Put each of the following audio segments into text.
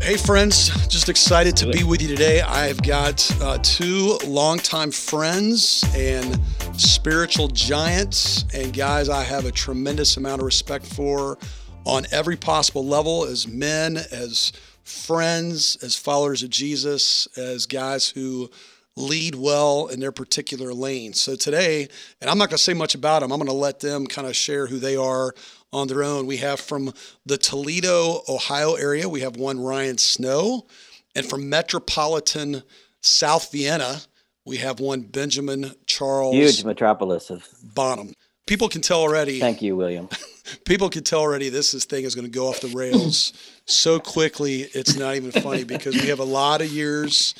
Hey, friends, just excited to be with you today. I've got uh, two longtime friends and spiritual giants, and guys I have a tremendous amount of respect for on every possible level as men, as friends, as followers of Jesus, as guys who lead well in their particular lane. So today, and I'm not going to say much about them, I'm going to let them kind of share who they are on their own. We have from the Toledo, Ohio area, we have one Ryan Snow. And from metropolitan South Vienna, we have one Benjamin Charles. Huge metropolis of Bonham. People can tell already. Thank you, William. people can tell already this, this thing is going to go off the rails so quickly. It's not even funny because we have a lot of years,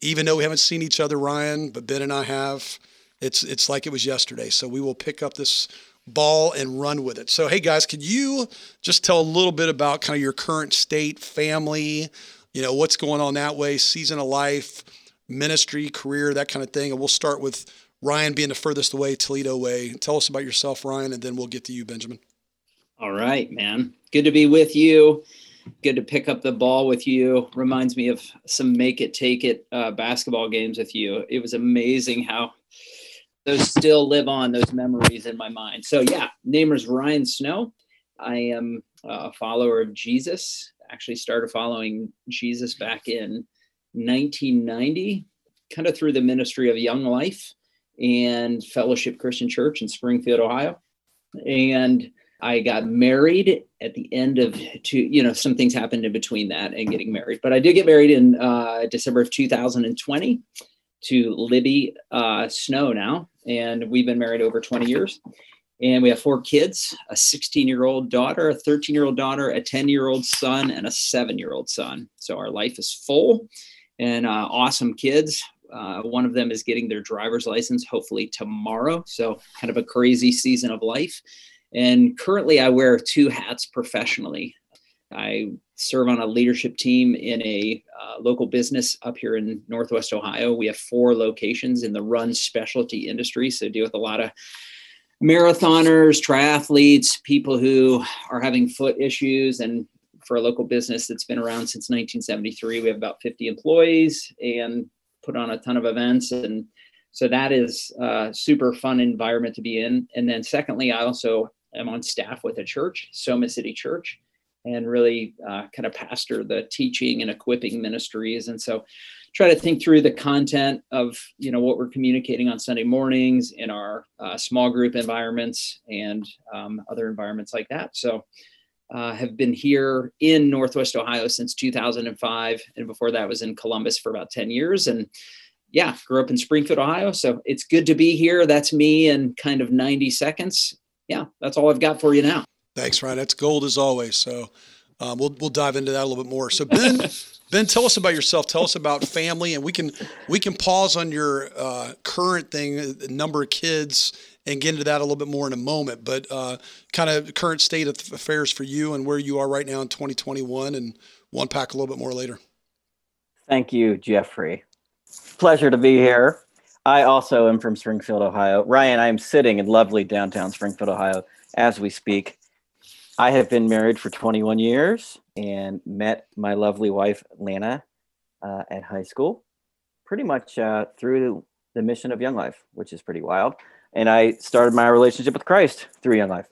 even though we haven't seen each other, Ryan, but Ben and I have. It's it's like it was yesterday. So we will pick up this ball and run with it. So, hey guys, could you just tell a little bit about kind of your current state, family, you know, what's going on that way, season of life, ministry, career, that kind of thing. And we'll start with Ryan being the furthest away, Toledo way. Tell us about yourself, Ryan, and then we'll get to you, Benjamin. All right, man. Good to be with you. Good to pick up the ball with you. Reminds me of some make it, take it uh, basketball games with you. It was amazing how those still live on those memories in my mind. So yeah, name is Ryan Snow. I am a follower of Jesus. Actually started following Jesus back in 1990, kind of through the ministry of Young Life and Fellowship Christian Church in Springfield, Ohio. And I got married at the end of two, you know, some things happened in between that and getting married. But I did get married in uh, December of 2020 to Libby uh, Snow now and we've been married over 20 years. And we have four kids a 16 year old daughter, a 13 year old daughter, a 10 year old son, and a seven year old son. So our life is full and uh, awesome kids. Uh, one of them is getting their driver's license hopefully tomorrow. So, kind of a crazy season of life. And currently, I wear two hats professionally. I serve on a leadership team in a uh, local business up here in Northwest Ohio. We have four locations in the run specialty industry, so deal with a lot of marathoners, triathletes, people who are having foot issues. And for a local business that's been around since 1973, we have about 50 employees and put on a ton of events. And so that is a super fun environment to be in. And then, secondly, I also am on staff with a church, Soma City Church and really uh, kind of pastor the teaching and equipping ministries. And so try to think through the content of you know what we're communicating on sunday mornings in our uh, small group environments and um, other environments like that. So uh, have been here in northwest ohio since 2005 and before that was in columbus for about 10 years. And yeah grew up in springfield ohio so it's good to be here. That's me in kind of 90 seconds. Yeah that's all i've got for you now Thanks, Ryan. That's gold as always. So um, we'll we'll dive into that a little bit more. So Ben, Ben, tell us about yourself. Tell us about family, and we can we can pause on your uh, current thing, number of kids, and get into that a little bit more in a moment. But uh, kind of current state of affairs for you and where you are right now in 2021, and we'll unpack a little bit more later. Thank you, Jeffrey. Pleasure to be here. I also am from Springfield, Ohio. Ryan, I am sitting in lovely downtown Springfield, Ohio, as we speak. I have been married for 21 years and met my lovely wife, Lana, uh, at high school, pretty much uh, through the mission of Young Life, which is pretty wild. And I started my relationship with Christ through Young Life.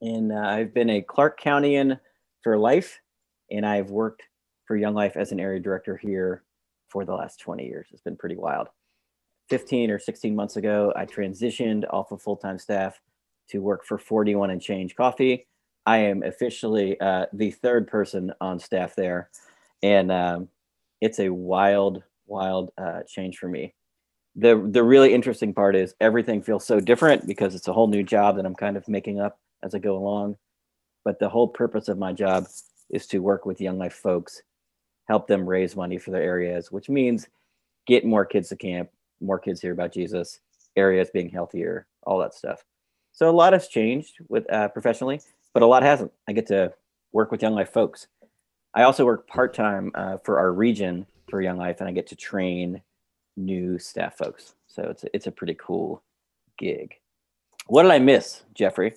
And uh, I've been a Clark Countyan for life, and I've worked for Young Life as an area director here for the last 20 years. It's been pretty wild. 15 or 16 months ago, I transitioned off of full time staff to work for 41 and Change Coffee I am officially uh, the third person on staff there, and um, it's a wild, wild uh, change for me. the The really interesting part is everything feels so different because it's a whole new job that I'm kind of making up as I go along. But the whole purpose of my job is to work with young life folks, help them raise money for their areas, which means get more kids to camp, more kids hear about Jesus, areas being healthier, all that stuff. So a lot has changed with uh, professionally, but a lot hasn't. I get to work with Young Life folks. I also work part time uh, for our region for Young Life, and I get to train new staff folks. So it's a, it's a pretty cool gig. What did I miss, Jeffrey?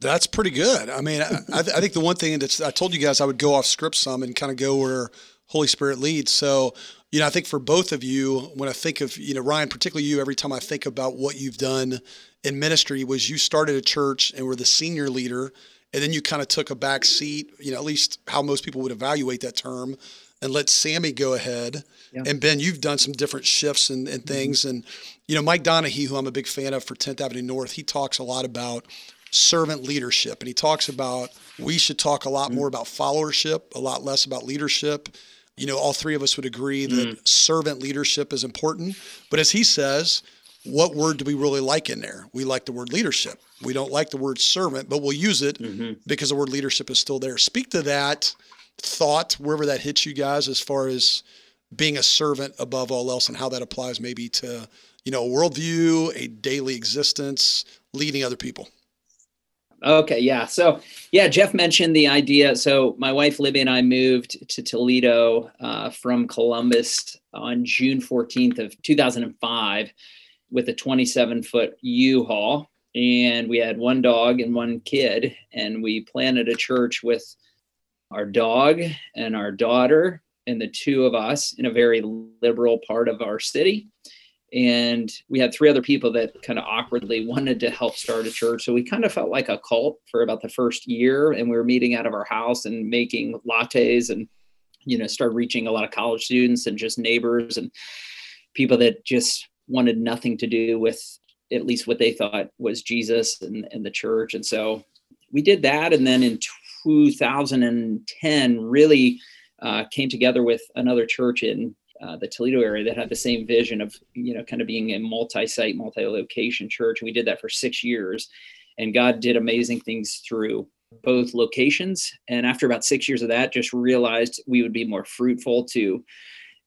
That's pretty good. I mean, I, I think the one thing that's I told you guys I would go off script some and kind of go where Holy Spirit leads. So, you know, I think for both of you, when I think of, you know, Ryan, particularly you, every time I think about what you've done in ministry was you started a church and were the senior leader and then you kind of took a back seat, you know, at least how most people would evaluate that term and let Sammy go ahead. Yeah. And Ben, you've done some different shifts and, and things. Mm-hmm. And, you know, Mike Donehey, who I'm a big fan of for 10th Avenue North, he talks a lot about servant leadership. And he talks about we should talk a lot mm-hmm. more about followership, a lot less about leadership. You know, all three of us would agree that mm-hmm. servant leadership is important. But as he says, what word do we really like in there? We like the word leadership. We don't like the word servant, but we'll use it mm-hmm. because the word leadership is still there. Speak to that thought, wherever that hits you guys, as far as being a servant above all else and how that applies maybe to, you know, a worldview, a daily existence, leading other people. Okay, yeah. So, yeah, Jeff mentioned the idea. So, my wife Libby and I moved to Toledo uh, from Columbus on June 14th of 2005 with a 27 foot U-Haul, and we had one dog and one kid, and we planted a church with our dog and our daughter and the two of us in a very liberal part of our city. And we had three other people that kind of awkwardly wanted to help start a church. So we kind of felt like a cult for about the first year. And we were meeting out of our house and making lattes and, you know, start reaching a lot of college students and just neighbors and people that just wanted nothing to do with at least what they thought was Jesus and, and the church. And so we did that. And then in 2010, really uh, came together with another church in uh, the Toledo area that had the same vision of, you know, kind of being a multi site, multi location church. We did that for six years. And God did amazing things through both locations. And after about six years of that, just realized we would be more fruitful to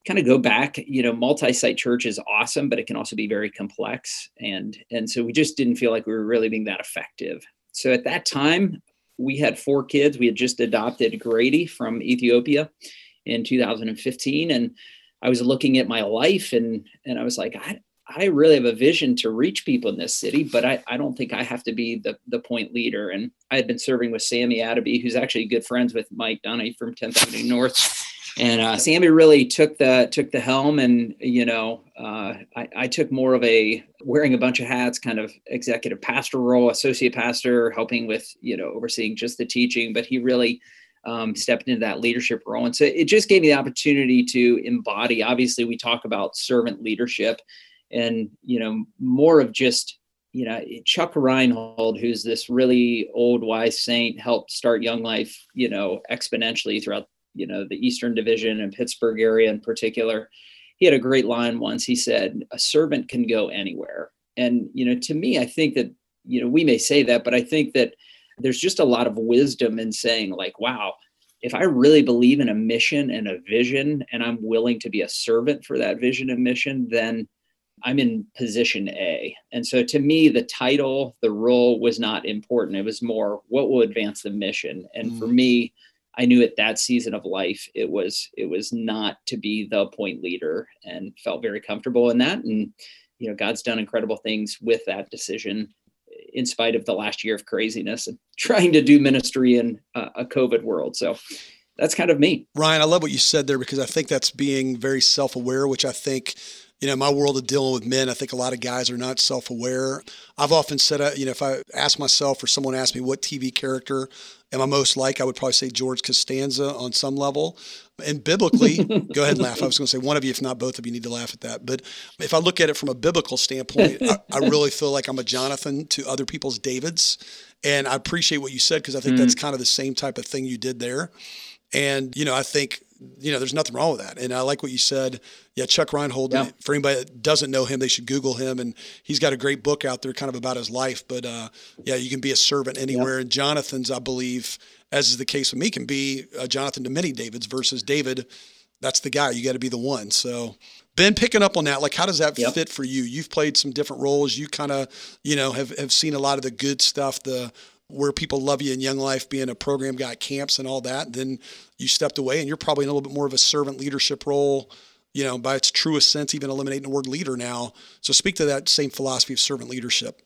kind of go back you know multi-site church is awesome but it can also be very complex and and so we just didn't feel like we were really being that effective so at that time we had four kids we had just adopted grady from ethiopia in 2015 and i was looking at my life and and i was like i I really have a vision to reach people in this city, but I, I don't think I have to be the, the point leader. And I had been serving with Sammy Adebiyi, who's actually good friends with Mike Donehey from 10th Avenue North and uh, Sammy really took the took the helm, and you know, uh, I, I, took more of a wearing a bunch of hats, kind of executive pastor role, associate pastor, helping with you know overseeing just the teaching. But he really um, stepped into that leadership role, and so it just gave me the opportunity to embody. Obviously, we talk about servant leadership, and you know, more of just you know, Chuck Reinhold, who's this really old wise saint, helped start Young Life, you know, exponentially throughout you know the Eastern Division and Pittsburgh area in particular. He had a great line once. He said, "A servant can go anywhere." And you know, to me, I think that you know we may say that, but I think that there's just a lot of wisdom in saying like, "Wow." If I really believe in a mission and a vision, and I'm willing to be a servant for that vision and mission, then I'm in position A. And so to me, the title, the role was not important. It was more what will advance the mission. And mm. for me, I knew at that season of life it was it was not to be the point leader and felt very comfortable in that and you know God's done incredible things with that decision in spite of the last year of craziness and trying to do ministry in a, a COVID world so that's kind of me. Ryan, I love what you said there because I think that's being very self-aware which I think you know, my world of dealing with men, I think a lot of guys are not self aware. I've often said, uh, you know, if I ask myself or someone asked me what TV character am I most like, I would probably say George Costanza on some level. And biblically, go ahead and laugh. I was going to say one of you, if not both of you, need to laugh at that. But if I look at it from a biblical standpoint, I, I, really feel like I'm a Jonathan to other people's Davids. And I appreciate what you said because I think mm. that's kind of the same type of thing you did there. And, you know, I think you know, there's nothing wrong with that. And I like what you said. Yeah, Chuck Reinhold. Yeah. For anybody that doesn't know him, they should Google him. And he's got a great book out there, kind of about his life. But uh, yeah, you can be a servant anywhere. Yeah. And Jonathan's, I believe, as is the case with me, can be uh, Jonathan to many Davids versus David. That's the guy. You got to be the one. So Ben, picking up on that, like how does that yep. fit for you? You've played some different roles. You kind of, you know, have have seen a lot of the good stuff, the where people love you in young life, being a program guy at camps and all that. Then you stepped away, and you're probably in a little bit more of a servant leadership role. You know, by its truest sense, even eliminating the word leader now. So speak to that same philosophy of servant leadership.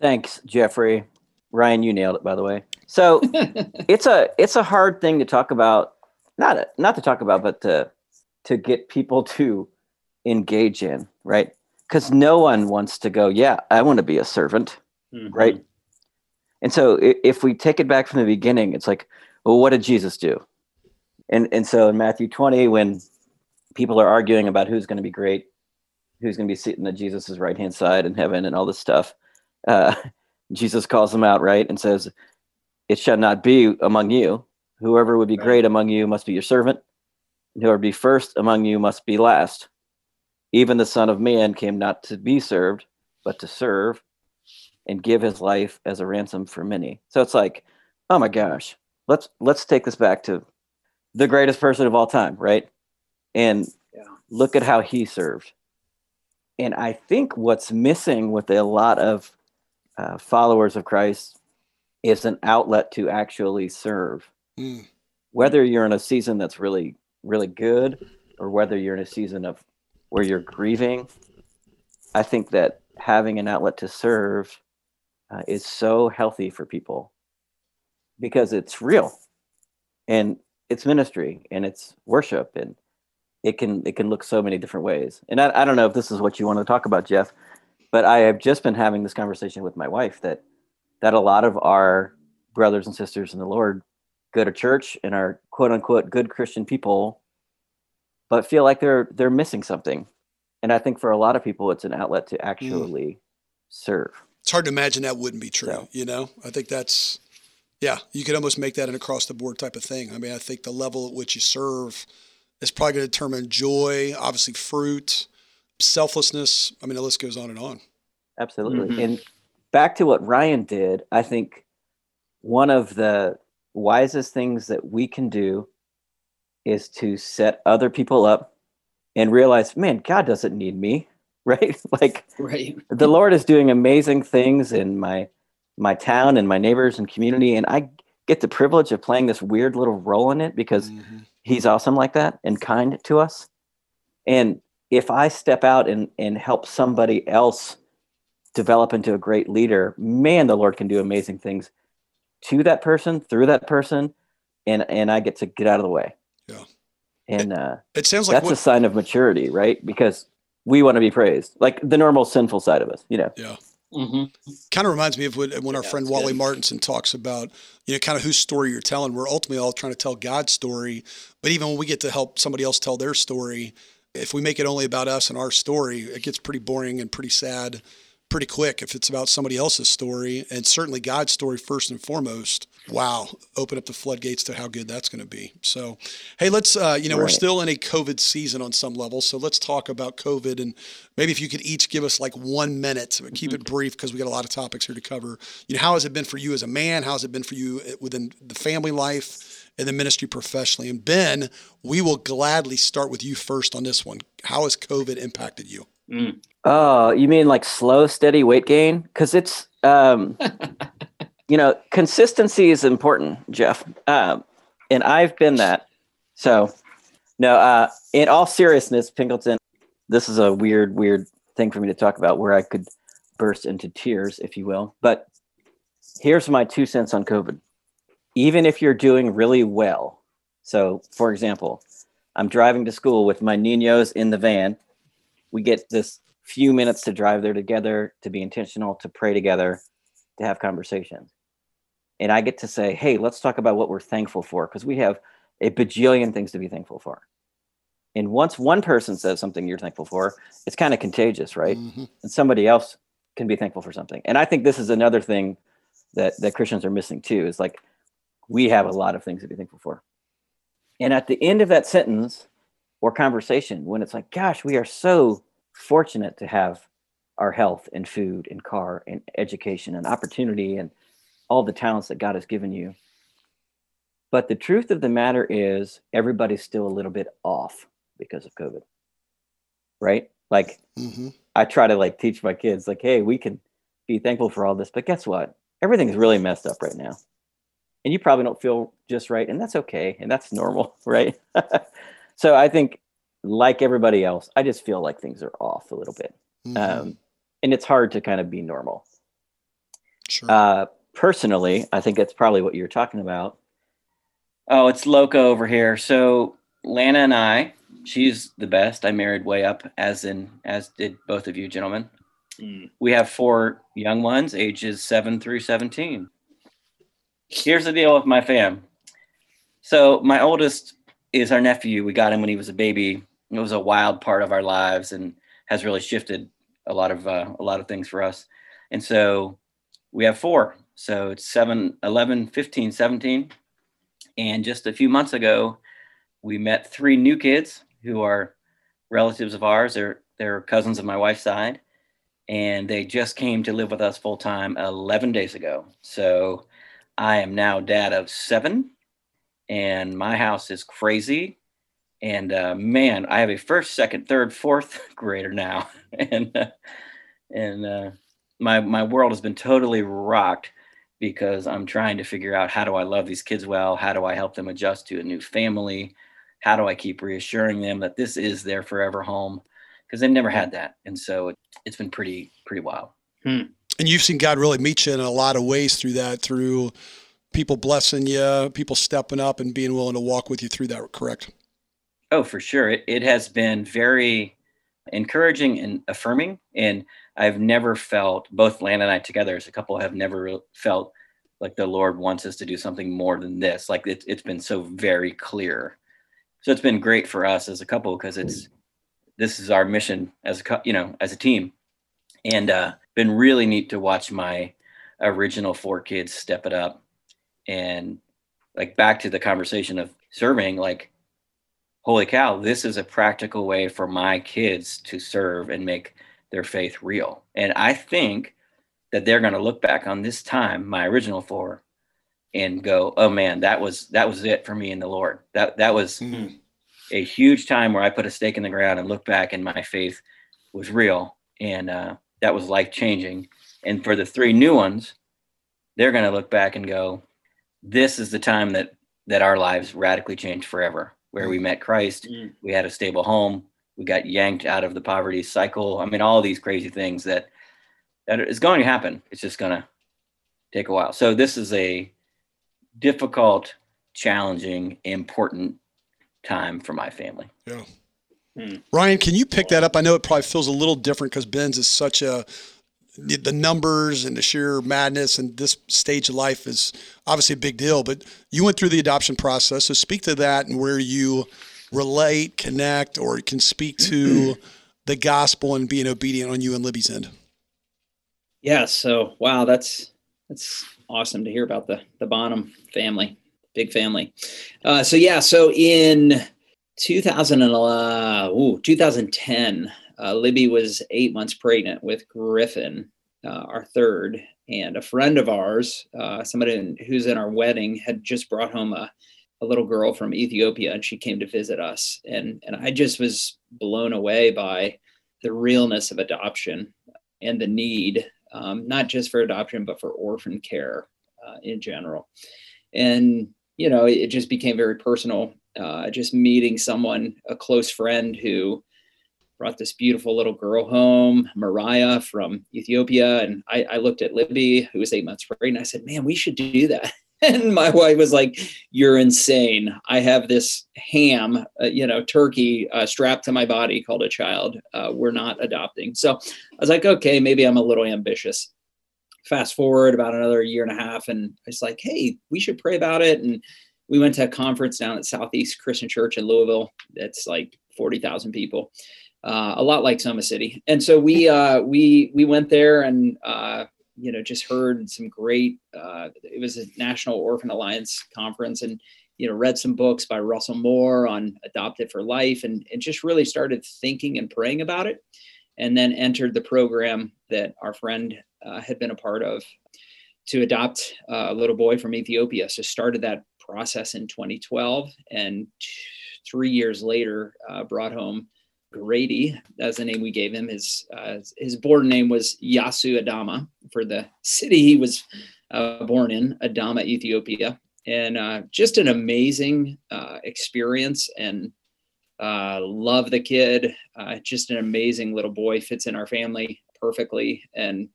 Thanks, Jeffrey. Ryan, you nailed it, by the way. So it's a it's a hard thing to talk about. Not a, not to talk about, but to to get people to engage in, right? Because no one wants to go, yeah, I want to be a servant, mm-hmm. right? And so if we take it back from the beginning, it's like, well, what did Jesus do? And and so in Matthew 20, when people are arguing about who's going to be great, who's going to be sitting at Jesus's right hand side in heaven and all this stuff, uh, Jesus calls them out, right, and says, "It shall not be among you. Whoever would be great among you must be your servant, and whoever be first among you must be last. Even the Son of Man came not to be served, but to serve, and give his life as a ransom for many." So it's like, oh my gosh, let's let's take this back to the greatest person of all time, right? And yeah. look at how he served. And I think what's missing with a lot of uh, followers of Christ is an outlet to actually serve. Mm. Whether you're in a season that's really, really good or whether you're in a season of where you're grieving, I think that having an outlet to serve uh, is so healthy for people because it's real and it's ministry and it's worship and it can it can look so many different ways and I, I don't know if this is what you want to talk about jeff but I have just been having this conversation with my wife that that a lot of our brothers and sisters in the Lord go to church and are quote unquote good Christian people, but feel like they're they're missing something. And I think for a lot of people, it's an outlet to actually mm. serve. It's hard to imagine that wouldn't be true. So. You know, I think that's yeah, you could almost make that an across the board type of thing. I mean, I think the level at which you serve is probably going to determine joy, obviously fruit, selflessness. I mean, the list goes on and on. Absolutely. Mm-hmm. And back to what Ryan did, I think one of the wisest things that we can do is to set other people up and realize, man, God doesn't need me, right? like right. the Lord is doing amazing things in my my town and my neighbors and community and I get the privilege of playing this weird little role in it because mm-hmm. he's awesome like that and kind to us. And if I step out and, and help somebody else develop into a great leader, man, the Lord can do amazing things to that person, through that person, and and I get to get out of the way. Yeah. And uh, it sounds like that's what, a sign of maturity, right? Because we want to be praised, like the normal sinful side of us, you know. Yeah. Mm-hmm. Kind of reminds me of when, when our yeah, friend Wally good. Martinson talks about, you know, kind of whose story you're telling. We're ultimately all trying to tell God's story, but even when we get to help somebody else tell their story, if we make it only about us and our story, it gets pretty boring and pretty sad pretty quick if it's about somebody else's story and certainly God's story first and foremost. Wow, open up the floodgates to how good that's going to be. So, hey, let's, uh, you know, right. we're still in a COVID season on some level. So let's talk about COVID and maybe if you could each give us like one minute, keep it brief because we got a lot of topics here to cover. You know, how has it been for you as a man? How has it been for you within the family life? and the ministry professionally. And Ben, we will gladly start with you first on this one. How has COVID impacted you? Mm. Oh, you mean like slow, steady weight gain? Because it's, um, you know, consistency is important, Jeff. Um, and I've been that. So, no, uh, in all seriousness, Pinkleton, this is a weird, weird thing for me to talk about where I could burst into tears, if you will. But here's my two cents on COVID. Even if you're doing really well, so for example, I'm driving to school with my ninos in the van. We get this few minutes to drive there together, to be intentional, to pray together, to have conversations. And I get to say, hey, let's talk about what we're thankful for, because we have a bajillion things to be thankful for. And once one person says something you're thankful for, it's kind of contagious, right? Mm-hmm. And somebody else can be thankful for something. And I think this is another thing that, that Christians are missing too, is like we have a lot of things to be thankful for. And at the end of that sentence or conversation, when it's like, gosh, we are so fortunate to have our health and food and car and education and opportunity and all the talents that God has given you. But the truth of the matter is, everybody's still a little bit off because of COVID. Right? Like, mm-hmm. I try to like teach my kids, like, hey, we can be thankful for all this, but guess what? Everything's really messed up right now. And you probably don't feel just right, and that's okay, and that's normal, right? so I think, like everybody else, I just feel like things are off a little bit. Mm-hmm. Um, and it's hard to kind of be normal. Sure. Uh, personally, I think that's probably what you're talking about. Oh, it's Loco over here. So Lana and I, she's the best. I married way up, as in as did both of you gentlemen. Mm. We have four young ones, ages seven through seventeen. Here's the deal with my fam. So my oldest is our nephew. We got him when he was a baby. It was a wild part of our lives and has really shifted a lot of uh, a lot of things for us. And so we have four. So it's 7, 11, 15, 17. And just a few months ago, we met three new kids who are relatives of ours. They're, they're cousins of my wife's side. And they just came to live with us full time 11 days ago. So I am now dad of seven, and my house is crazy. And uh, man, I have a first, second, third, fourth grader now. and uh, and uh, my my world has been totally rocked because I'm trying to figure out how do I love these kids well? How do I help them adjust to a new family? How do I keep reassuring them that this is their forever home? Because they've never had that, and so it, has been pretty pretty wild. Hmm. And you've seen God really meet you in a lot of ways through that, through people blessing you, people stepping up and being willing to walk with you through that. Correct? Oh, for sure. It, it has been very encouraging and affirming. And I've never felt, both Lana and I together as a couple have never felt like the Lord wants us to do something more than this. Like it, it's been so very clear. So it's been great for us as a couple because it's, this is our mission as a, you know, as a team. And uh, been really neat to watch my original four kids step it up and like back to the conversation of serving, like holy cow, this is a practical way for my kids to serve and make their faith real. And I think that they're going to look back on this time, my original four, and go, oh man, that was that was it for me in the Lord. That that was mm-hmm. a huge time where I put a stake in the ground and looked back and my faith was real. And uh, that was life changing. And for the three new ones, they're going to look back and go, this is the time that that our lives radically changed forever where we mm. met Christ. Mm. We had a stable home. We got yanked out of the poverty cycle. I mean, all these crazy things that that is going to happen. It's just going to take a while. So this is a difficult, challenging, important time for my family. Yeah. Hmm. Ryan, can you pick that up? I know it probably feels a little different because Ben's is such a the numbers and the sheer madness and this stage of life is obviously a big deal. But you went through the adoption process, so speak to that and where you relate, connect, or can speak to the gospel and being obedient on you and Libby's end. Yeah. So wow, that's that's awesome to hear about the the Bonham family, big family. Uh, so yeah, so in 2000 uh, ooh, 2010 uh, Libby was eight months pregnant with Griffin, uh, our third, and a friend of ours, uh, somebody who's in our wedding, had just brought home a, a little girl from Ethiopia, and she came to visit us, and and I just was blown away by the realness of adoption and the need, um, not just for adoption, but for orphan care uh, in general, and you know it, just became very personal. Uh, just meeting someone, a close friend who brought this beautiful little girl home, Mariah from Ethiopia. And I, I looked at Libby, who was eight months pregnant. And I said, man, we should do that. And my wife was like, "You're insane. I have this ham, uh, you know, turkey uh, strapped to my body called a child. Uh, we're not adopting." So I was like, "Okay, maybe I'm a little ambitious." Fast forward about another year and a half, and I was like, "Hey, we should pray about it." And we went to a conference down at Southeast Christian Church in Louisville. That's like forty thousand people, uh, a lot like Soma City. And so we uh, we we went there and uh, you know just heard some great. Uh, it was a National Orphan Alliance conference, and you know read some books by Russell Moore on Adopted for Life, and and just really started thinking and praying about it. And then entered the program that our friend uh, had been a part of to adopt uh, a little boy from Ethiopia. So started that process in 2012, and t- three years later, brought home Grady. That's the name we gave him. His uh, his born name was Yasu Adama for the city he was uh, born in, Adama, Ethiopia, and uh, just an amazing uh, experience. And uh, love the kid. Uh, just an amazing little boy. Fits in our family perfectly, and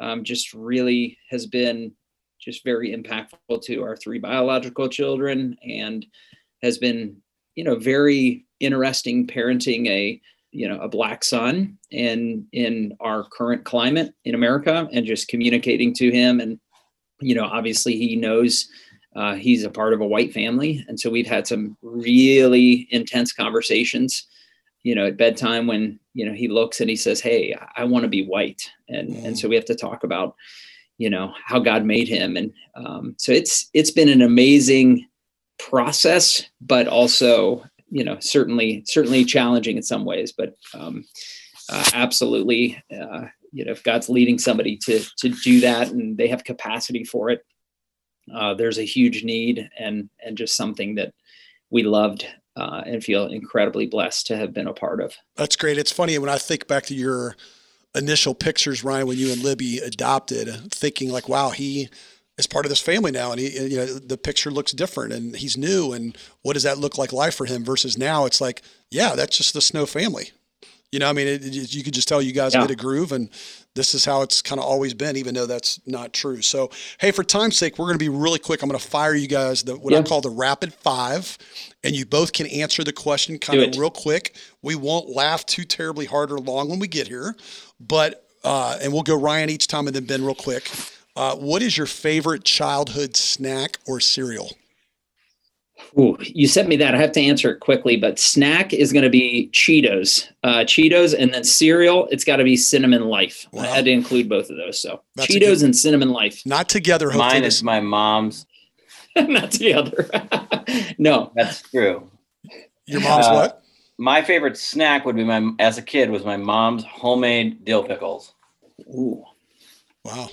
um, just really has been just very impactful to our three biological children, and has been you know very interesting parenting a you know a black son and in our current climate in america and just communicating to him. And you know obviously he knows uh, he's a part of a white family. And so we've had some really intense conversations you know at bedtime when you know he looks and he says hey i want to be white. And mm. and so we have to talk about you know how god made him. And um, so it's it's been an amazing process but also you know certainly certainly challenging in some ways but um, uh, absolutely uh, you know if god's leading somebody to to do that and they have capacity for it uh, there's a huge need and and just something that we loved uh, and feel incredibly blessed to have been a part of. That's great. It's funny when i think back to your initial pictures ryan when you and libby adopted thinking like wow he as part of this family now and he you know the picture looks different and he's new and what does that look like life for him versus now? It's like yeah that's just the snow family. You know i mean it, it, you could just tell you guys yeah. hit a groove and this is how it's kind of always been even though that's not true. So hey for time's sake we're going to be really quick. I'm going to fire you guys the what yeah. i call the rapid five and you both can answer the question kind of real quick. We won't laugh too terribly hard or long when we get here but uh, and we'll go ryan each time and then ben real quick uh, what is your favorite childhood snack or cereal? Ooh, you sent me that. I have to answer it quickly, but snack is going to be Cheetos, uh, Cheetos, and then cereal. It's got to be Cinnamon Life. Wow. I had to include both of those. So That's Cheetos good, and Cinnamon Life. Not together. Mine is my mom's. not together. no, that's true. Your mom's uh, what? My favorite snack would be my as a kid was my mom's homemade dill pickles. Ooh. Wow.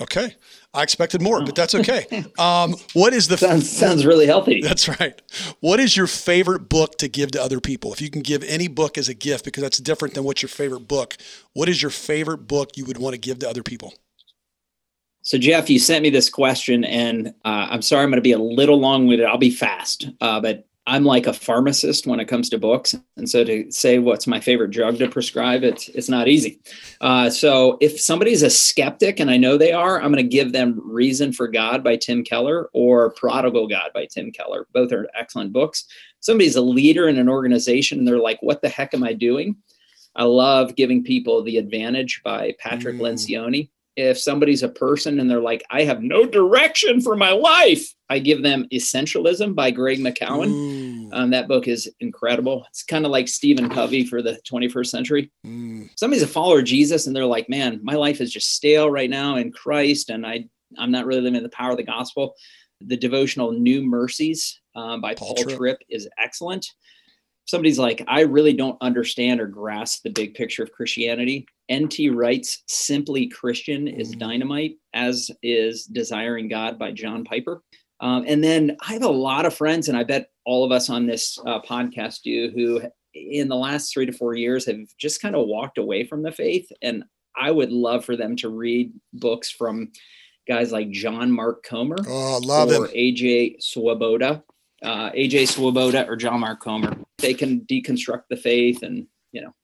Okay. I expected more, but that's okay. Um, what is the sounds sounds really healthy? That's right. What is your favorite book to give to other people? If you can give any book as a gift, because that's different than what's your favorite book. What is your favorite book you would want to give to other people? So Jeff, you sent me this question, and uh, I'm sorry I'm going to be a little long-winded. I'll be fast, uh, but I'm like a pharmacist when it comes to books, and so to say what's my favorite drug to prescribe, it's it's not easy. Uh, so if somebody's a skeptic, and I know they are, I'm going to give them "Reason for God" by Tim Keller or "Prodigal God" by Tim Keller. Both are excellent books. Somebody's a leader in an organization, and they're like, "What the heck am I doing?" I love giving people the advantage by Patrick mm. Lencioni if somebody's a person and they're like, I have no direction for my life, I give them Essentialism by Greg McKeown. Um, that book is incredible. It's kind of like Stephen Covey for the 21st century. Mm. Somebody's a follower of Jesus and they're like, man, my life is just stale right now in Christ, and I I'm not really living the power of the gospel. The devotional New Mercies um, by Paul, Paul Tripp. Tripp is excellent somebody's like, I really don't understand or grasp the big picture of Christianity. N.T. Wright's Simply Christian is mm. dynamite, as is Desiring God by John Piper. Um, and then I have a lot of friends, and I bet all of us on this uh, podcast do, who in the last three to four years have just kind of walked away from the faith. And I would love for them to read books from guys like John Mark Comer oh, love or him. AJ Swoboda uh, AJ Swoboda or John Mark Comer. They can deconstruct the faith and, you know.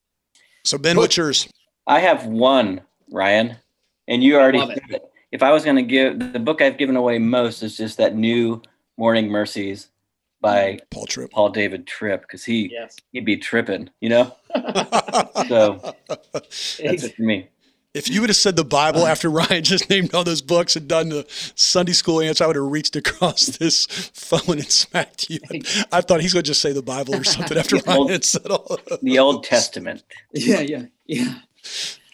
So, Ben, what's yours? I have one, Ryan, and you already said it. it. If I was going to give the book I've given away most is just that new Morning Mercies by Paul Tripp, Paul David Tripp, because he yes. he'd be tripping, you know. so that's it for me if you would have said the Bible after Ryan just named all those books and done the Sunday school answer, I would have reached across this phone and smacked you. I thought he's going to just say the Bible or something after Ryan old, said all the Old Testament. Yeah, yeah, yeah.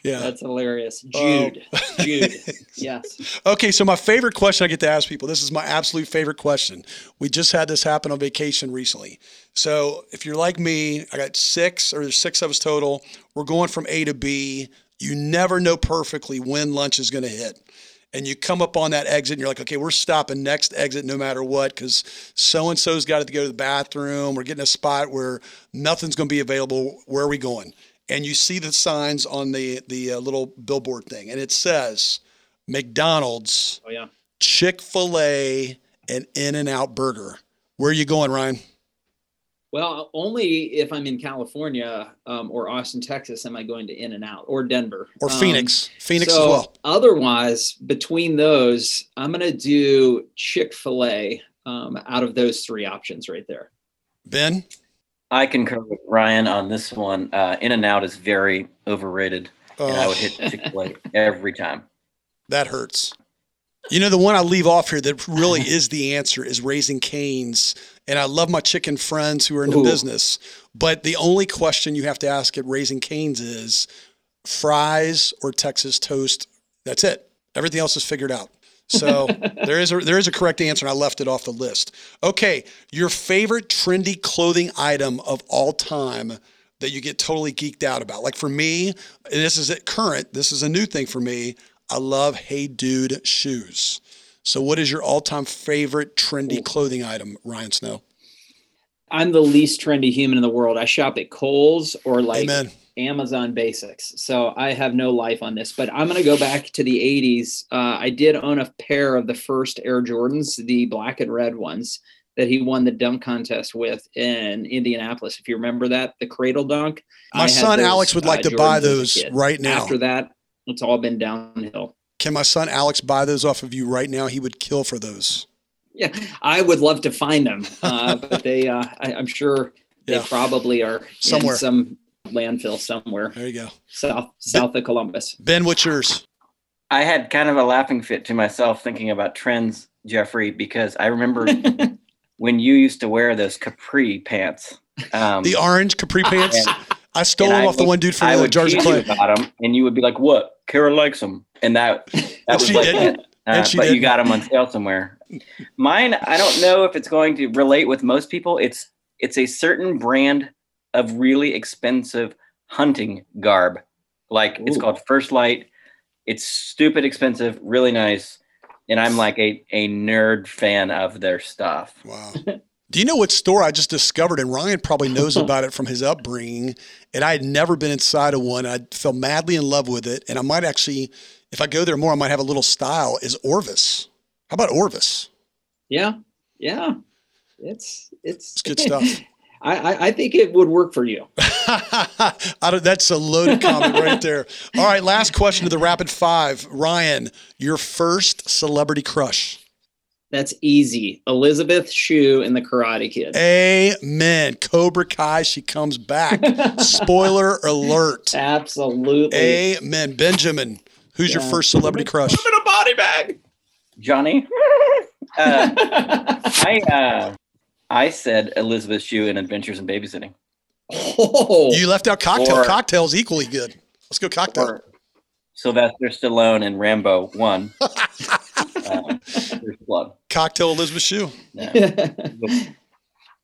Yeah. That's hilarious. Jude. Um, Jude. Yes. Okay, so my favorite question I get to ask people, this is my absolute favorite question. We just had this happen on vacation recently. So if you're like me, I got six or there's six of us total. We're going from A to B you never know perfectly when lunch is going to hit. and you come up on that exit and you're like, okay, we're stopping next exit no matter what because so and so's got to go to the bathroom. We're getting a spot where nothing's going to be available. Where are we going? And you see the signs on the the uh, little billboard thing, and it says McDonald's, Oh yeah. Chick Fil A, and In and Out Burger. Where are you going, Ryan? Well, only if I'm in California um, or Austin, Texas, am I going to In and Out or Denver Or Um, Phoenix? Phoenix so as well. Otherwise, between those, I'm going to do Chick Fil A um, out of those three options right there. Ben, I concur with Ryan on this one. Uh, In and Out is very overrated, and I would Oh, hit Chick Fil A every time. that hurts. You know, the one I leave off here that really is the answer is Raising Cane's. And I love my chicken friends who are in the Ooh. business. But the only question you have to ask at Raising Cane's is fries or Texas toast. That's it. Everything else is figured out. So there is a there is a correct answer, and I left it off the list. Okay, your favorite trendy clothing item of all time that you get totally geeked out about. Like for me, this is it current. This is a new thing for me. I love Hey Dude shoes. So, what is your all-time favorite trendy clothing item, Ryan Snow? I'm the least trendy human in the world. I shop at Kohl's or like Amen. Amazon Basics. So I have no life on this, but I'm going to go back to the 80s. Uh, I did own a pair of the first Air Jordans, the black and red ones that he won the dunk contest with in Indianapolis. If you remember that, the cradle dunk. My son those, Alex would like uh, to buy Jordans a those right now. After that, it's all been downhill. Can my son Alex buy those off of you right now? He would kill for those. Yeah, I would love to find them, uh, but they, uh, I, I'm sure they Yeah. probably are Somewhere. in some landfill somewhere There you go. south south of Columbus. Ben, what's yours? I had kind of a laughing fit to myself thinking about trends, Jeffrey, because I remember when you used to wear those capri pants. Um, The orange capri pants. and- I stole them I off the one dude from I the would Jars of Clay. about them, and you would be like, "What? Kara likes them," and that that was like, uh, but you didn't. got them on sale somewhere. Mine, I don't know if it's going to relate with most people. It's it's a certain brand of really expensive hunting garb, like it's called First Lite. It's stupid expensive, really nice, and I'm like a a nerd fan of their stuff. Wow. Do you know what store I just discovered? And Ryan probably knows about it from his upbringing. And I had never been inside of one. I fell madly in love with it. And I might actually, if I go there more, I might have a little style. Is Orvis? How about Orvis? Yeah, yeah, it's it's It's good stuff. I, I I think it would work for you. I don't, that's a loaded comment right there. All right, last question to the rapid five. Ryan, your first celebrity crush. That's easy. Elizabeth Shue and the Karate Kid. Amen. Cobra Kai, she comes back. Spoiler alert. Absolutely. Amen. Benjamin, who's your first celebrity crush? Put in a body bag. Johnny, uh, I uh, I said Elizabeth Shue in Adventures in Babysitting. oh, You left out cocktail. Or- Cocktail's equally good. Let's go cocktail. or Sylvester Stallone in Rambo One. uh, Blood. Cocktail Elizabeth Shue. Yeah.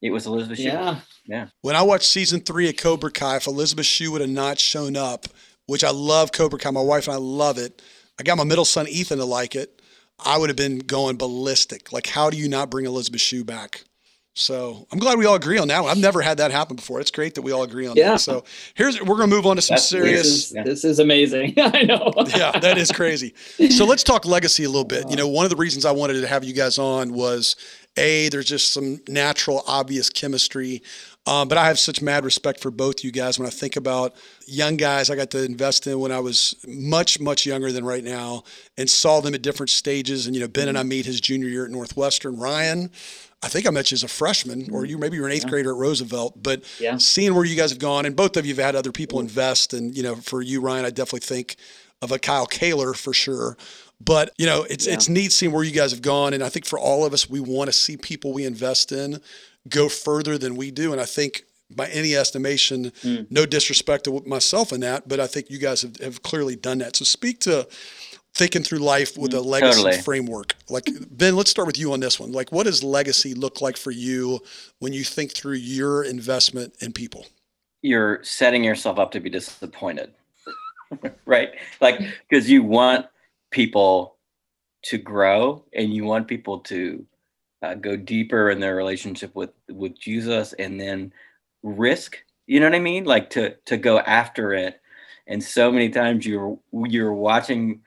It was Elizabeth Shue. yeah. When I watched season three of Cobra Kai, if Elizabeth Shue would have not shown up, which I love Cobra Kai, my wife and I love it. I got my middle son Ethan to like it. I would have been going ballistic. Like, how do you not bring Elizabeth Shue back? So I'm glad we all agree on that one. I've never had that happen before. It's great that we all agree on Yeah. that. So here's we're gonna move on to some That's serious. This is, Yeah. this is amazing. I know. yeah, that is crazy. So let's talk legacy a little bit. You know, uh-huh. one of the reasons I wanted to have you guys on was a there's just some natural, obvious chemistry. Um, but I have such mad respect for both you guys when I think about young guys I got to invest in when I was much, much younger than right now and saw them at different stages. And, you know, Ben and I meet his junior year at Northwestern. Ryan, I think I met you as a freshman, or you maybe you were an eighth grader at Roosevelt. But Yeah. seeing where you guys have gone, and both of you have had other people invest, and you know, for you, Ryan, I definitely think of a Kyle Kaler for sure. But you know, it's Yeah. it's neat seeing where you guys have gone, and I think for all of us, we want to see people we invest in go further than we do. And I think by any estimation, Mm. no disrespect to myself in that, but I think you guys have, have clearly done that. So speak to thinking through life with a legacy Totally. framework. Like Ben, let's start with you on this one. Like, what does legacy look like for you when you think through your investment in people? You're setting yourself up to be disappointed, right? Like because you want people to grow and you want people to uh, go deeper in their relationship with with Jesus and then risk you know what I mean? Like to to go after it. And so many times you're you're watching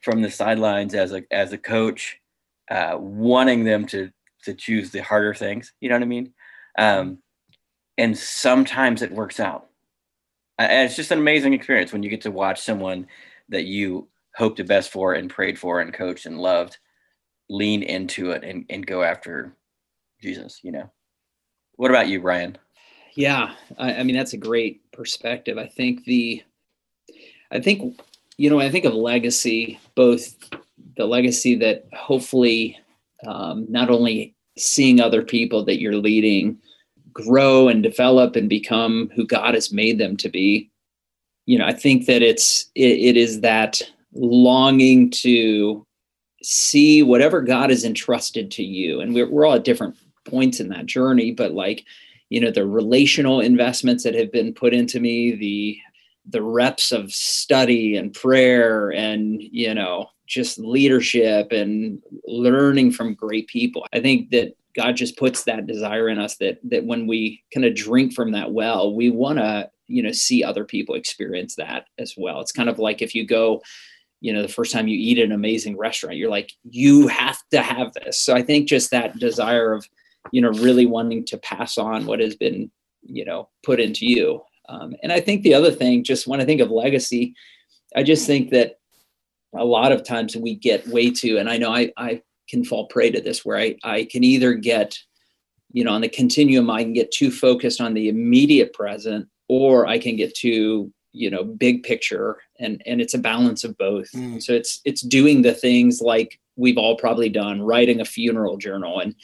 from the sidelines as a as a coach uh, wanting them to to choose the harder things you know what I mean? Um, and sometimes it works out. And it's just an amazing experience when you get to watch someone that you hoped the best for and prayed for and coached and loved lean into it and, and go after jesus you know what about you ryan yeah I, I mean that's a great perspective i think the i think you know i think of legacy both the legacy that hopefully um, not only seeing other people that you're leading grow and develop and become who God has made them to be. You know, I think that it's it, it is that longing to see whatever God has entrusted to you, and we're we're all at different points in that journey, but like you know the relational investments that have been put into me, the the reps of study and prayer and you know just leadership and learning from great people. I think that God just puts that desire in us that that when we kind of drink from that well, we want to you know see other people experience that as well. It's kind of like if you go, you know, the first time you eat at an amazing restaurant, you're like, you have to have this. So I think just that desire of you know really wanting to pass on what has been you know put into you. Um, and I think the other thing, just when I think of legacy, I just think that a lot of times we get way too, and I know I I can fall prey to this where I, I can either get, you know, on the continuum, I can get too focused on the immediate present, or I can get too, you know, big picture and and it's a balance of both. Mm. So it's it's doing the things like we've all probably done, writing a funeral journal and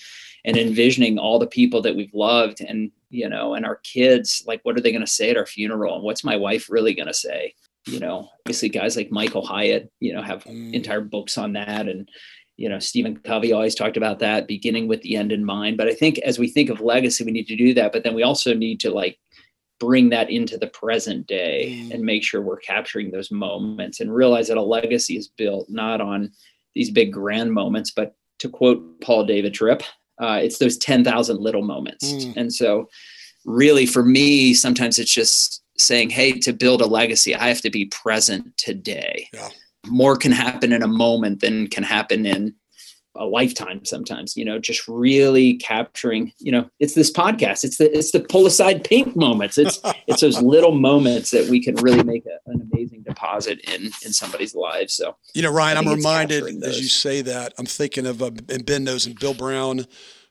and envisioning all the people that we've loved and you know and our kids like what are they going to say at our funeral and what's my wife really going to say you know obviously guys like michael hyatt you know have mm. entire books on that and you know stephen covey always talked about that beginning with the end in mind but i think as we think of legacy we need to do that but then we also need to like bring that into the present day mm. and make sure we're capturing those moments and realize that a legacy is built not on these big grand moments but to quote paul david tripp uh, it's those 10,000 little moments mm. and so really for me sometimes it's just saying hey to build a legacy i have to be present today yeah more can happen in a moment than can happen in a lifetime sometimes you know just really capturing you know it's this podcast. It's the it's the pull aside pink moments. It's it's those little moments that we can really make a, an amazing deposit in in somebody's lives. So you know ryan i'm reminded as you say that i'm thinking of uh, and ben knows and bill brown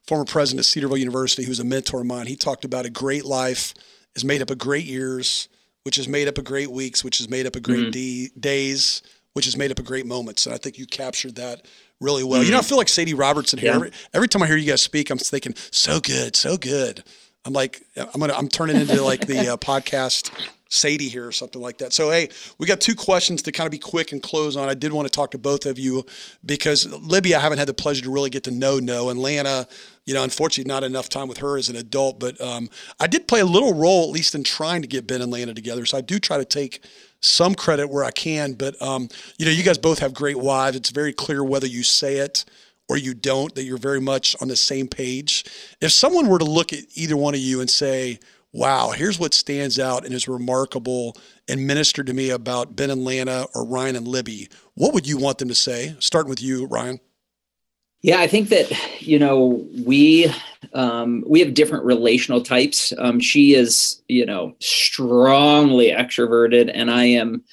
former president of cedarville university who's a mentor of mine. He talked about a great life is made up of great years which is made up of great weeks which is made up of great mm-hmm. days which is made up of great moments. And I think you captured that really well. Mm-hmm. You know, I mm-hmm. feel like Sadie Robertson here. Yeah. Every, every, time I hear you guys speak, I'm thinking, so good, so good. I'm like, I'm gonna, I'm turning into like the uh, podcast Sadie here or something like that. So, hey, we got two questions to kind of be quick and close on. I did want to talk to both of you because Libby, I haven't had the pleasure to really get to know. No, and Lana, you know, unfortunately, not enough time with her as an adult. But um, I did play a little role, at least in trying to get Ben and Lana together. So I do try to take some credit where I can. But um, you know, you guys both have great wives. It's very clear whether you say it or you don't that you're very much on the same page. If someone were to look at either one of you and say, "Wow, here's what stands out and is remarkable and ministered to me about Ben and Lana or Ryan and Libby," what would you want them to say? Starting with you, Ryan. Yeah, I think that you know we um, we have different relational types. Um, she is you know strongly extroverted, and I am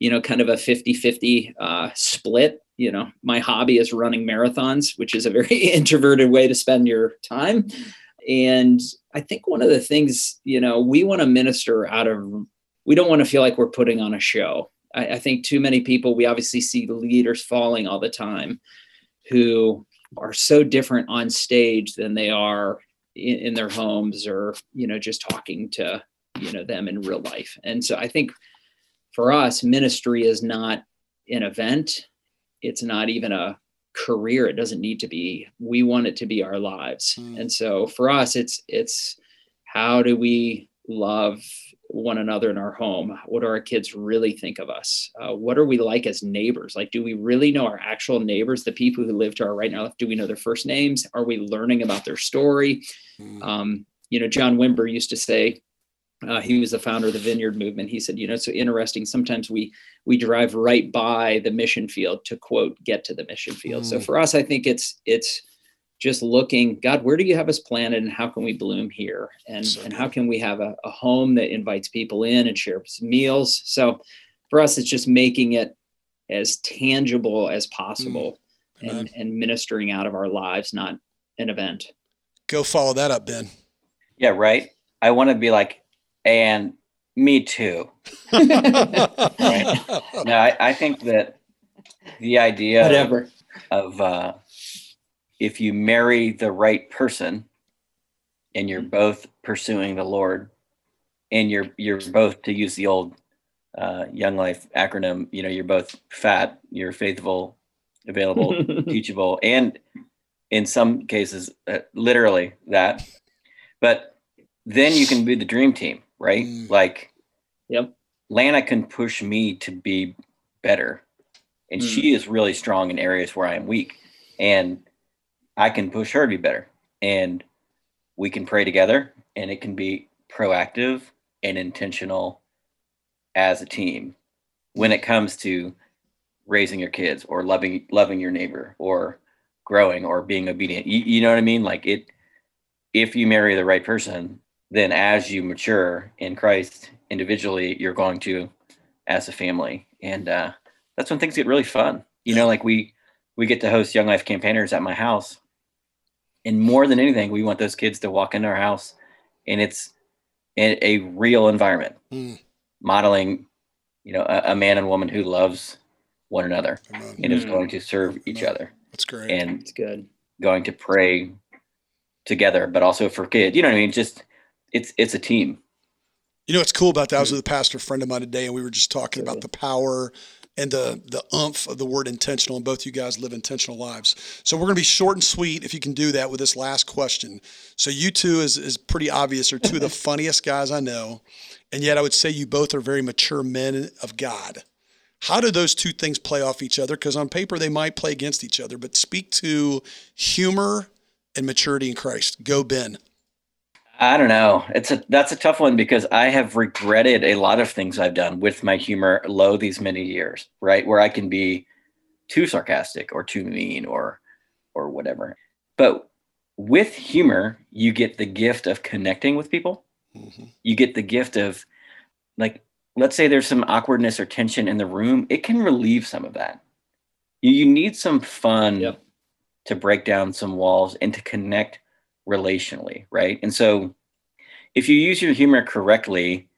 you know kind of a 50-50 uh, split. You know, my hobby is running marathons, which is a very introverted way to spend your time. And I think one of the things you know we want to minister out of we don't want to feel like we're putting on a show. I, I think too many people we obviously see leaders falling all the time who are so different on stage than they are in, in their homes or you know just talking to you know them in real life. And so i think for us ministry is not an event. It's not even a career. It doesn't need to be. We want it to be our lives. Mm. and so for us it's it's how do we love one another in our home? What do our kids really think of us? Uh, what are we like as neighbors? Like, do we really know our actual neighbors, the people who live to our right now? Do we know their first names? Are we learning about their story? Mm. Um, you know, John Wimber used to say, uh, he was the founder of the Vineyard Movement. He said, you know, it's so interesting. Sometimes we we drive right by the mission field to quote get to the mission field. Mm. So for us, I think it's it's just looking, God, where do you have us planted and how can we bloom here? And, so and how can we have a, a home that invites people in and shares meals? So for us, it's just making it as tangible as possible mm. and, and ministering out of our lives, not an event. Go follow that up, Ben. Yeah, right. I want to be like, and me too. right? No, I, I, think that the idea Whatever. of uh, if you marry the right person and you're mm-hmm. both pursuing the Lord and you're you're both to use the old uh, young life acronym, you know, you're both fat, you're faithful, available, teachable, and in some cases, uh, literally that. But then you can be the dream team, right? Mm. Like, yep. Lana can push me to be better, and mm. she is really strong in areas where I am weak, and I can push her to be better. And we can pray together and it can be proactive and intentional as a team when it comes to raising your kids or loving loving your neighbor or growing or being obedient. You, you know what I mean? Like it if you marry the right person, then as you mature in Christ individually, you're going to as a family. And uh, that's when things get really fun. You know, like we we get to host young life campaigners at my house and more than anything, we want those kids to walk into our house and it's a, a real environment, mm. modeling, you know, a, a, man and woman who loves one another Amen. and is going to serve Amen. each other. That's great. And it's good. Going to pray together, but also for kids. You know what I mean? Just it's it's a team. You know what's cool about that? I was with a pastor friend of mine today, and we were just talking about the power and the the umph of the word intentional and both you guys live intentional lives. So we're going to be short and sweet if you can do that with this last question. So you two is, is pretty obvious. Are two of the funniest guys i know and yet i would say you both are very mature men of god. How do those two things play off each other? Because on paper they might play against each other but speak to humor and maturity in christ. Go ben I don't know. It's a that's a tough one because I have regretted a lot of things I've done with my humor low these many years, right? Where I can be too sarcastic or too mean or or whatever. But with humor, you get the gift of connecting with people. Mm-hmm. You get the gift of like let's say there's some awkwardness or tension in the room, it can relieve some of that. You, you need some fun yep. to break down some walls and to connect relationally, right? And so if you use your humor correctly,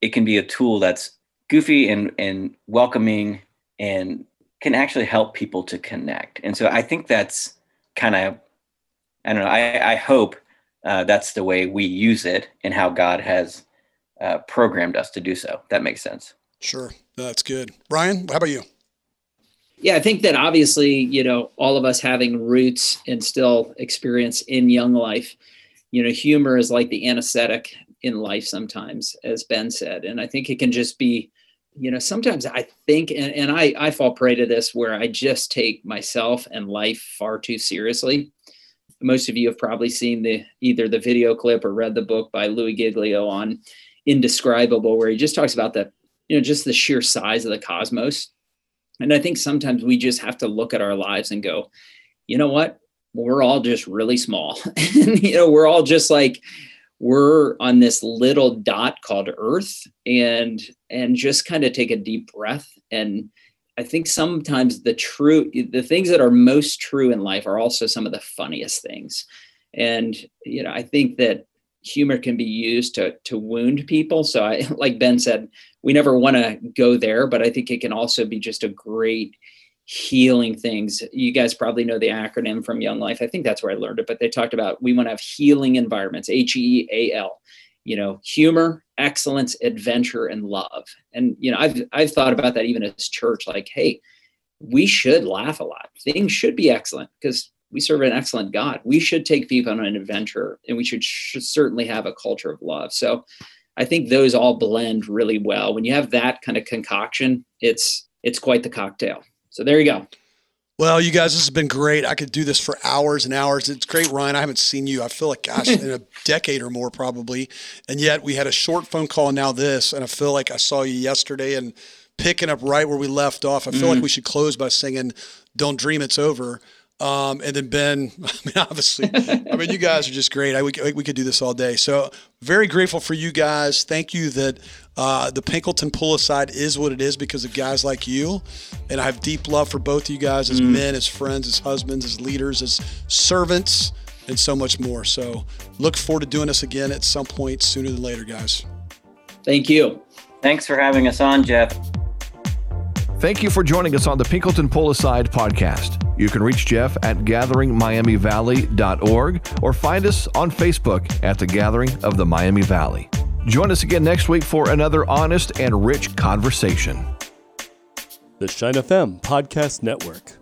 it can be a tool that's goofy and and welcoming and can actually help people to connect. And so I think that's kind of I don't know. I, I hope uh, that's the way we use it and how God has uh, programmed us to do so. That makes sense. Sure, that's good. Brian, how about you? Yeah, I think that obviously, you know, all of us having roots and still experience in young life, you know, humor is like the anesthetic in life sometimes, as Ben said. And I think it can just be, you know, sometimes I think, and, and I, I fall prey to this where I just take myself and life far too seriously. Most of you have probably seen the either the video clip or read the book by Louie Giglio on Indescribable, where he just talks about the, you know, just the sheer size of the cosmos and I think sometimes we just have to look at our lives and go, you know what? We're all just really small. and, you know, we're all just like, we're on this little dot called earth and and just kind of take a deep breath and i think sometimes the true the things that are most true in life are also some of the funniest things and you know i think that humor can be used to to wound people so i like ben said we never want to go there, but I think it can also be just a great healing things. You guys probably know the acronym from Young Life. I think that's where I learned it, but they talked about we want to have healing environments, H E A L. You know, humor, excellence, adventure, and love. And you know, I've I've thought about that even as church, like, hey, we should laugh a lot. Things should be excellent because we serve an excellent God. We should take people on an adventure, and we should, should certainly have a culture of love. So I think those all blend really well. When you have that kind of concoction, it's it's quite the cocktail. So there you go. Well, you guys, this has been great. I could do this for hours and hours. It's great, Ryan. I haven't seen you. I feel like, gosh, in a decade or more, probably. And yet, we had a short phone call. And now this, and I feel like I saw you yesterday and picking up right where we left off. I feel mm. like we should close by singing "Don't Dream It's Over." Um, and then Ben, I mean, obviously, I mean, you guys are just great. I, we, we could do this all day. So very grateful for you guys. Thank you that uh, the Pinkleton pull aside is what it is because of guys like you. And I have deep love for both of you guys as mm. men, as friends, as husbands, as leaders, as servants, and so much more. So look forward to doing this again at some point sooner than later, guys. Thank you. Thanks for having us on, Jeff. Thank you for joining us on the Pinkleton Pull Aside podcast. You can reach Jeff at gatheringmiamivalley.org or find us on Facebook at the Gathering of the Miami Valley. Join us again next week for another honest and rich conversation. The Shine FM Podcast Network.